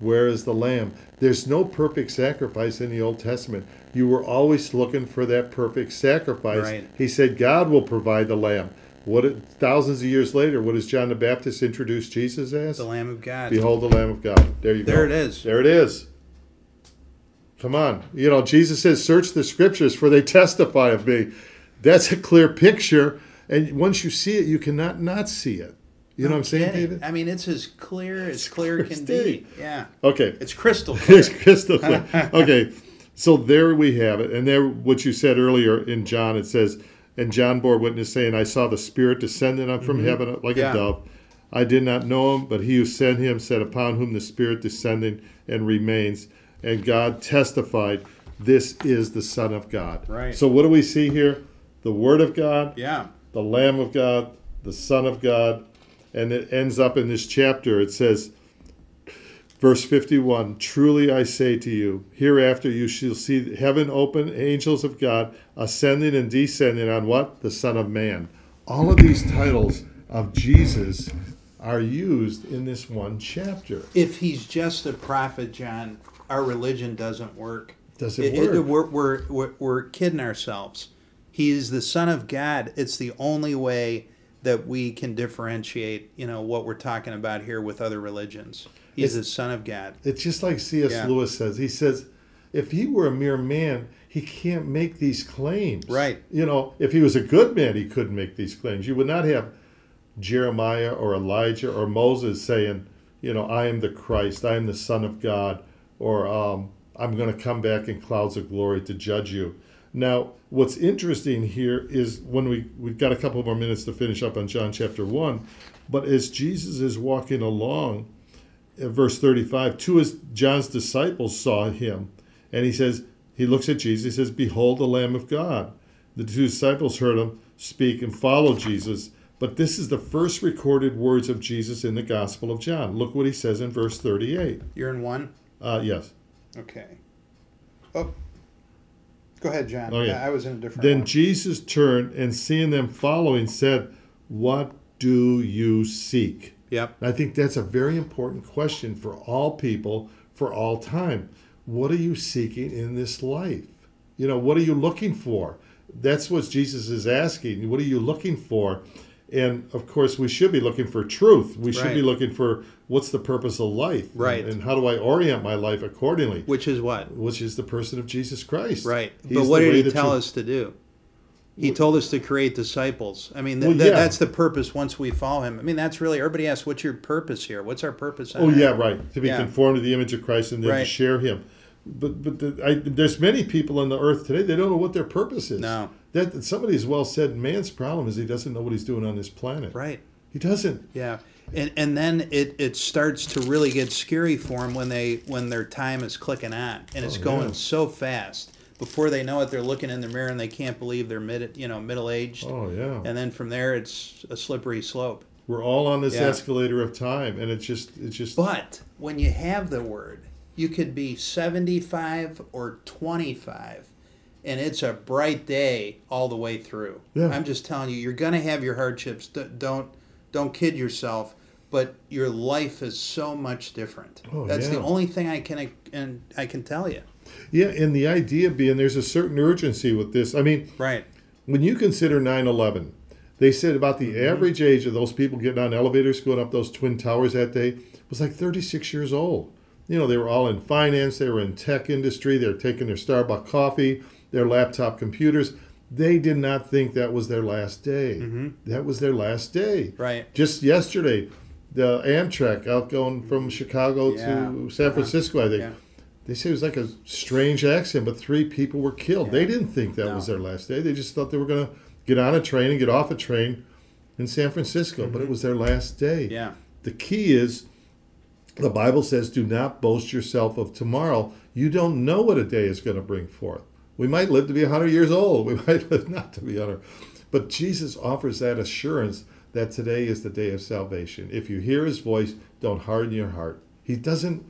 Where is the lamb? There's no perfect sacrifice in the Old Testament. You were always looking for that perfect sacrifice. Right. He said God will provide the lamb. What thousands of years later, what does John the Baptist introduce Jesus as? The Lamb of God. Behold the Lamb of God. There you go. There it is. There it is. Come on. You know, Jesus says, Search the scriptures, for they testify of me. That's a clear picture. And once you see it, you cannot not see it. You know what I'm saying, David? I mean, it's as clear as clear clear can be. Yeah. Okay. It's crystal clear. It's crystal clear. Okay. So there we have it. And there, what you said earlier in John, it says, and John bore witness saying, I saw the Spirit descending up from heaven like Mm-hmm. Yeah. a dove. I did not know him, but he who sent him said, Upon whom the Spirit descending and remains. And God testified, This is the Son of God. Right. So what do we see here? The Word of God, Yeah. The Lamb of God, the Son of God, and it ends up in this chapter. It says, verse 51 Truly I say to you, hereafter you shall see heaven open, angels of God ascending and descending on what? The Son of Man. All of these titles of Jesus are used in this one chapter. if he's just a prophet, John, our religion doesn't work. Does it It- it- work? we're, we're, we're, we're kidding ourselves. He is the Son of God. It's the only way that we can differentiate, you know, what we're talking about here with other religions. He's It's- the Son of God. It's just like C.S. Yeah. Lewis says. He says, if he were a mere man, he can't make these claims. Right. You know, if he was a good man, he couldn't make these claims. You would not have Jeremiah or Elijah or Moses saying, you know, I am the Christ, I am the Son of God, or um, I'm going to come back in clouds of glory to judge you. Now, what's interesting here is when we, we've got a couple more minutes to finish up on John chapter 1, but as Jesus is walking along, uh, verse 35 two of john's disciples saw him and he says he looks at jesus he says behold the lamb of god the two disciples heard him speak and follow jesus but this is the first recorded words of jesus in the gospel of john look what he says in verse 38 You're in one? uh, yes Okay. Oh. Go ahead, John. Oh, yeah. yeah. I was in a different then one. jesus turned and seeing them following said what do you seek Yep. I think that's a very important question for all people for all time. What are you seeking in this life? You know, what are you looking for? That's what Jesus is asking. What are you looking for? And of course, we should be looking for truth. We should be looking for what's the purpose of life? Right. And, how do I orient my life accordingly? Which is what? Which is the person of Jesus Christ. Right. He's but what did he tell truth- us to do? He told us to create disciples. I mean, th- Well, th- that's the purpose once we follow him. I mean, that's really, everybody asks, what's your purpose here? What's our purpose? Oh yeah, right. To be Yeah. conformed to the image of Christ and then to share Him. But but the, I, there's many people on the earth today. They don't know what their purpose is. No. That somebody has well said. Man's problem is he doesn't know what he's doing on this planet. Right. He doesn't. Yeah. And, and then it, it starts to really get scary for them when they when their time is clicking on and it's Oh, going yeah. so fast before they know it they're looking in the mirror and they can't believe they're mid you know middle aged Oh yeah. and then from there it's a slippery slope We're all on this Yeah. escalator of time, and it's just it's just but when you have the word you could be 75 or 25 and it's a bright day all the way through Yeah. i'm just telling you you're going to have your hardships don't don't kid yourself but your life is so much different Oh, that's the only thing i can and i can tell you yeah. And the idea being, there's a certain urgency with this. I mean, right when you consider 9/11, they said about the Mm-hmm. average age of those people getting on elevators going up those twin towers that day was like 36 years old. You know, they were all in finance, they were in tech industry, they were taking their Starbucks coffee, their laptop computers. They did not think that was their last day. That was their last day. Mm-hmm. Right. Just yesterday, the Amtrak out going from Chicago Yeah. to San Francisco, I think. Yeah. They say it was like a strange accident, but three people were killed. They didn't think that No. was their last day. They just thought they were going to get on a train and get off a train in San Francisco, but it was their last day. Mm-hmm. yeah The key is the Bible says, do not boast yourself of tomorrow. You don't know what a day is going to bring forth. We might live to be 100 years old. We might live not to be 100. But Jesus offers that assurance that today is the day of salvation. If you hear his voice, don't harden your heart. He doesn't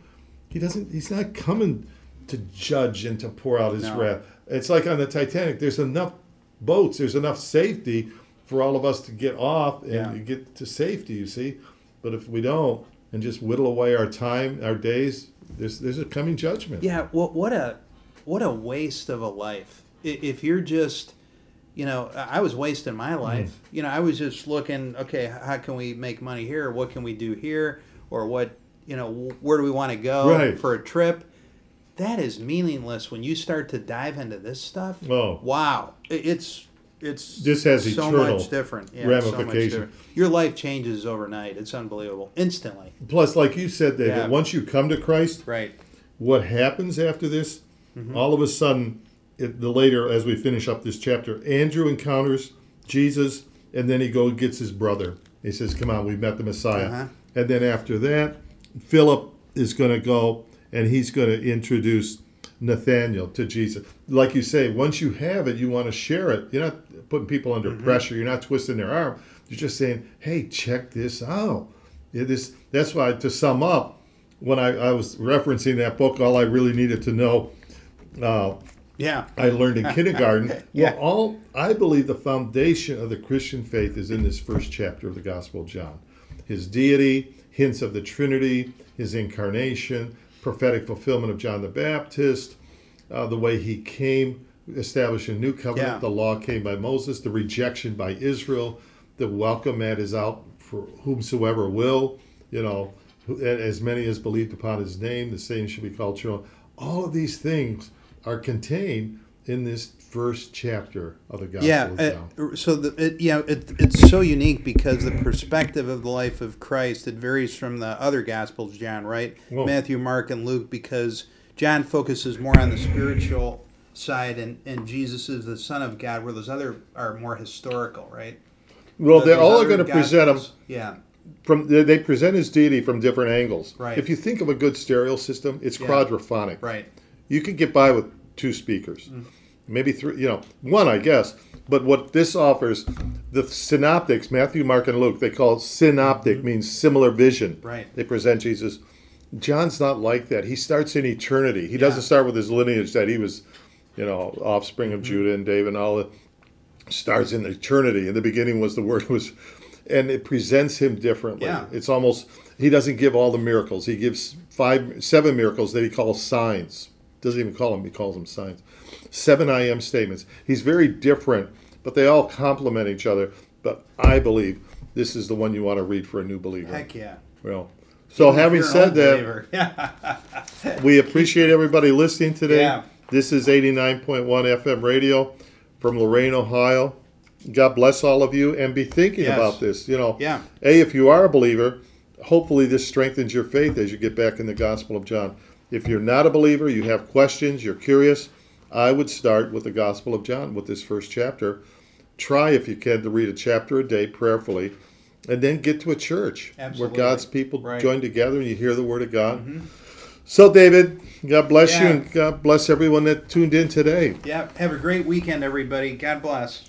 he doesn't he's not coming to judge and to pour out his No. wrath. It's like on the Titanic, there's enough boats, there's enough safety for all of us to get off and Yeah. get to safety, you see. But if we don't and just whittle away our time, our days, there's there's a coming judgment. Yeah, what what a what a waste of a life. If you're just, you know, I was wasting my Mm. life. You know, I was just looking, okay, how can we make money here? What can we do here? Or what, you know, where do we want to go Right. for a trip? That is meaningless when you start to dive into this stuff. Oh. wow, it's it's This has so eternal much different. Yeah, it's so much different. Your life changes overnight. It's unbelievable, instantly. Plus, like you said, David, Yeah. once you come to Christ, Right. what happens after this? All of a sudden, it, the later as we finish up this chapter, Andrew encounters Jesus, and then he goes gets his brother. He says, "Come on, we've met the Messiah." Uh-huh. And then after that, Philip is going to go and he's going to introduce Nathaniel to Jesus. Like you say, once you have it, you want to share it. You're not putting people under pressure. You're not twisting their arm. You're just saying, "Hey, check this out." Yeah, this that's why to sum up, when I, I was referencing that book, all I really needed to know, uh, Yeah. I learned in kindergarten. Yeah. Well, all I believe the foundation of the Christian faith is in this first chapter of the Gospel of John. His deity, hints of the Trinity, his incarnation, prophetic fulfillment of John the Baptist, uh, the way he came, established a new covenant. Yeah. The law came by Moses, the rejection by Israel, the welcome at is out for whomsoever will. You know, as many as believed upon his name, the same shall be called children. All of these things are contained in this first chapter of the Gospel yeah of uh, John. so the, it, yeah it, it's so unique because the perspective of the life of christ it varies from the other gospels john right Whoa. matthew mark and luke because john focuses more on the spiritual side and, and jesus is the son of god where those other are more historical right well, they're all going to present him yeah from. They present his deity from different angles. Right. If you think of a good stereo system, it's Yeah. quadraphonic. right You could get by with two speakers, Mm. maybe three. You know, one, I guess. But what this offers, the synoptics, Matthew, Mark, and Luke, they call it synoptic, means similar vision. Mm-hmm. Right. They present Jesus. John's not like that. He starts in eternity. He doesn't start with his lineage that he was, you know, offspring Mm-hmm. of Judah and David and all that. Starts in eternity. In the beginning was the word was, and it presents him differently. Yeah. It's almost he doesn't give all the miracles. He gives five, seven miracles that he calls signs. Doesn't even call them. He calls them signs. Seven I am statements. He's very different, but they all complement each other. But I believe this is the one you want to read for a new believer. heck yeah Well, so Even having said that, yeah we appreciate everybody listening today. Yeah. This is 89.1 FM radio from Lorain, Ohio. God bless all of you and be thinking Yes. about this. You know, Yeah. A, if you are a believer, hopefully this strengthens your faith as you get back in the Gospel of John. If you're not a believer, you have questions, you're curious, I would start with the Gospel of John, with this first chapter. Try, if you can, to read a chapter a day prayerfully and then get to a church Absolutely. where God's people Right. join together and you hear the word of God. Mm-hmm. So, David, God bless you and God bless everyone that tuned in today. Yeah. Have a great weekend, everybody. God bless.